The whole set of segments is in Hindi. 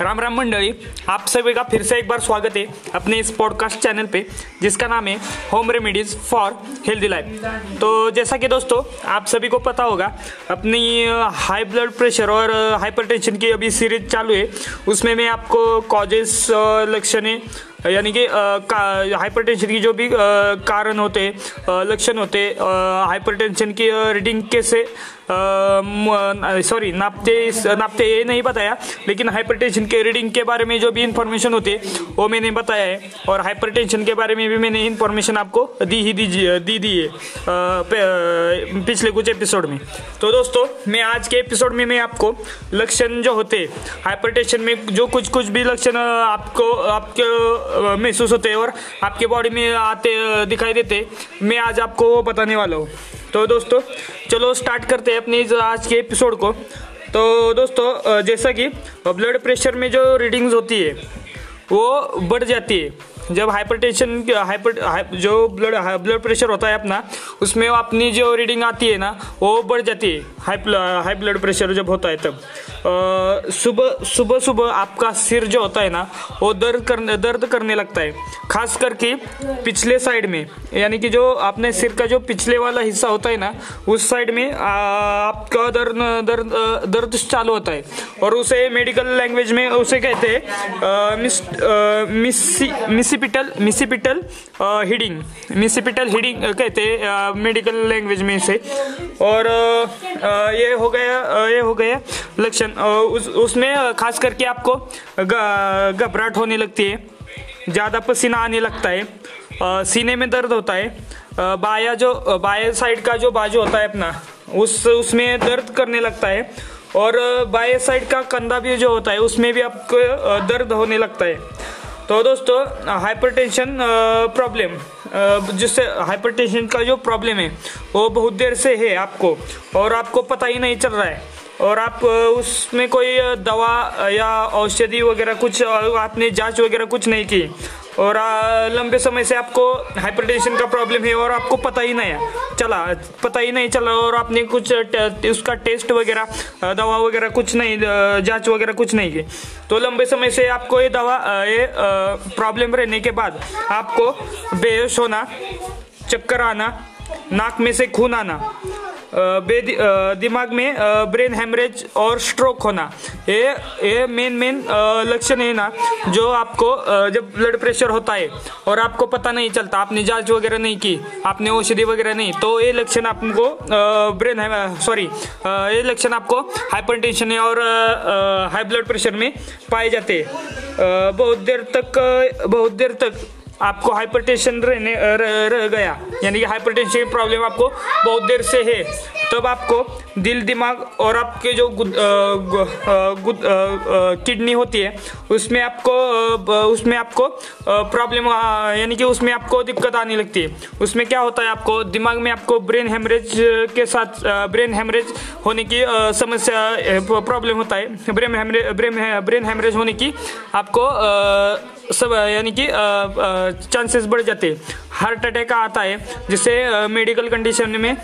राम राम मंडली आप सभी का फिर से एक बार स्वागत है अपने इस पॉडकास्ट चैनल पे, जिसका नाम है home remedies for healthy life तो जैसा कि दोस्तों, आप सभी को पता होगा, अपनी हाई ब्लड प्रेशर और हाइपरटेंशन की अभी सीरीज़ चालू है उसमें मैं आपको कॉजेस लक्षण, यानी कि हाइपरटेंशन की जो भी कारण होते लक्षण होते हाइपरटेंशन की रीडिंग कैसे सॉरी नापते नापते ये नहीं बताया, लेकिन हाइपरटेंशन के रीडिंग के बारे में जो भी इंफॉर्मेशन होती है, वो मैंने बताया है। और हाइपरटेंशन के बारे में भी मैंने इंफॉर्मेशन आपको दी ही दीजिए, दी दी है पिछले कुछ एपिसोड में। तो दोस्तों, मैं आज के एपिसोड में मैं आपको लक्षण जो होते हाइपरटेंशन में जो कुछ कुछ भी लक्षण आपको, आपके महसूस होते और आपके बॉडी में आते दिखाई देते मैं आज आपको बताने वाला हूँ। तो दोस्तों चलो स्टार्ट करते हैं अपनी आज के एपिसोड को। तो दोस्तों जैसा कि ब्लड प्रेशर में जो रीडिंग्स होती है वो बढ़ जाती है। जब हाइपरटेंशन हाइपर हाइप, जो ब्लड ब्लड प्रेशर होता है अपना उसमें अपनी जो रीडिंग आती है ना वो बढ़ जाती है। हाई हाई ब्लड प्रेशर जब होता है तब। सुबह सुबह सुबह आपका सिर जो होता है ना, वो दर्द करने दर्द करने लगता है। खास करके पिछले साइड में, यानी कि जो आपने सिर का जो पिछले वाला हिस्सा होता है ना, उस साइड में आपका दर्द दर्द दर्द चालू होता है। और उसे मेडिकल लैंग्वेज में उसे कहते हैं मिस मिसिपिटल मिसिपिटल हिडिंग मिसिपिटल हिडिंग कहते हैं मेडिकल लैंग्वेज में इसे। और ये हो गया ये हो गया लक्षण। उस, उसमें खास करके आपको घबराहट होने लगती है, ज़्यादा पसीना आने लगता है सीने में दर्द होता है बाया जो बाया साइड का जो बाजू होता है अपना, उस, उसमें दर्द करने लगता है, और बाएँ साइड का कंधा भी जो होता है, उसमें भी आपको दर्द होने लगता है। तो दोस्तों, हाइपरटेंशन प्रॉब्लम जिससे हाइपरटेंशन का जो प्रॉब्लम है, वो बहुत देर से है आपको, और आपको पता ही नहीं चल रहा है। और आप उसमें कोई दवा या औषधि वगैरह कुछ आपने जाँच वगैरह कुछ नहीं की? और लंबे समय से आपको हाइपरटेंशन का प्रॉब्लम है और आपको पता ही नहीं है। चला, पता ही नहीं चला और आपने कुछ उसका टेस्ट वगैरह दवा वगैरह कुछ नहीं जाँच वगैरह कुछ नहीं की। तो लंबे समय से आपको ये दवा ये प्रॉब्लम रहने के बाद आपको बेहोश होना, चक्कर आना, नाक में से खून आना दिमाग में ब्रेन हेमरेज और स्ट्रोक होना। ये ये मेन मेन लक्षण है ना, जो आपको जब ब्लड प्रेशर होता है और आपको पता नहीं चलता, आपने जाँच वगैरह नहीं की, आपने औषधि वगैरह नहीं तो ये लक्षण आपको ब्रेन सॉरी ये लक्षण आपको हाइपर टेंशन और हाई ब्लड प्रेशर में पाए जाते हैं। बहुत देर तक बहुत देर तक आपको हाइपरटेंशन रहने रह, रह गया। यानी कि हाइपरटेंशन की प्रॉब्लम आपको बहुत देर से है। तब आपको दिल दिमाग और आपके जो गुद, किडनी होती है उसमें आपको उसमें आपको प्रॉब्लम यानी कि उसमें आपको दिक्कत आने लगती है। उसमें क्या होता है आपको दिमाग में आपको ब्रेन हेमरेज के साथ ब्रेन हेमरेज होने की समस्या प्रॉब्लम होता है। Brain haemorrhage brain brain haemorrhage होने की आपको सब यानी कि चांसेस बढ़ जाते। हैं हार्ट अटैक आता है, जिससे मेडिकल कंडीशन में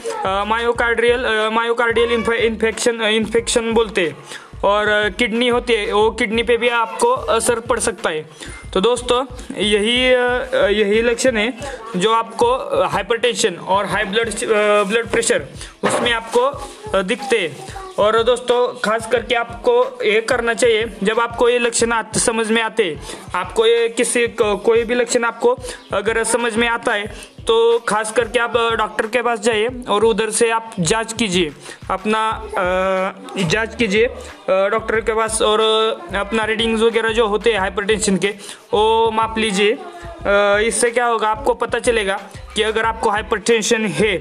मायोकार्डियल मायोकार्डियल इन्फेक्शन इन्फेक्शन बोलते हैं। और किडनी होती है, वो किडनी पे भी आपको असर पड़ सकता है। तो दोस्तों, यही यही लक्षण है, जो आपको हाइपरटेंशन और हाई ब्लड ब्लड प्रेशर उसमें आपको दिखते हैं। और दोस्तों, खास करके आपको ये करना चाहिए, जब आपको ये लक्षण समझ में आते, आपको ये किसी कोई भी लक्षण आपको अगर समझ में आता है तो खास करके आप डॉक्टर के पास जाइए और उधर से आप जाँच कीजिए। अपना जाँच कीजिए डॉक्टर के पास और अपना रीडिंग्स वगैरह जो होते हैं हाइपरटेंशन के, वो माप लीजिए। इससे क्या होगा, आपको पता चलेगा कि अगर आपको हाइपरटेंशन है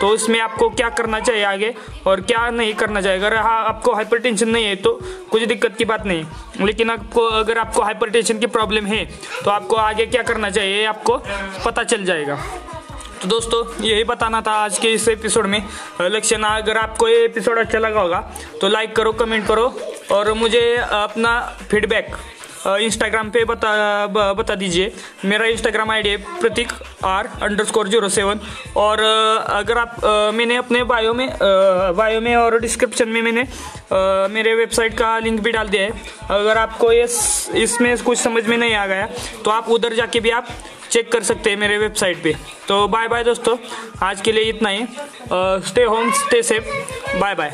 तो इसमें आपको क्या करना चाहिए आगे और क्या नहीं करना चाहिए। अगर हाँ आपको हाइपरटेंशन नहीं है तो कुछ दिक्कत की बात नहीं। लेकिन आपको, अगर आपको हाइपरटेंशन की प्रॉब्लम है तो आपको आगे क्या करना चाहिए आपको पता चल जाएगा। तो दोस्तों, यही बताना था आज के इस एपिसोड में। लक्षण अगर आपको ये एपिसोड अच्छा लगा होगा तो लाइक करो कमेंट करो, और मुझे अपना फीडबैक इंस्टाग्राम पे बता बता दीजिए। मेरा इंस्टाग्राम आईडी है Prateek R underscore zero seven और अगर आप मैंने अपने बायो में बायो में और डिस्क्रिप्शन में मैंने मेरे वेबसाइट का लिंक भी डाल दिया है। अगर आपको ये, इसमें कुछ समझ में नहीं आ गया तो आप उधर जाके भी आप चेक कर सकते हैं मेरे वेबसाइट पे। तो बाय बाय दोस्तों, आज के लिए इतना ही। Stay home stay safe bye bye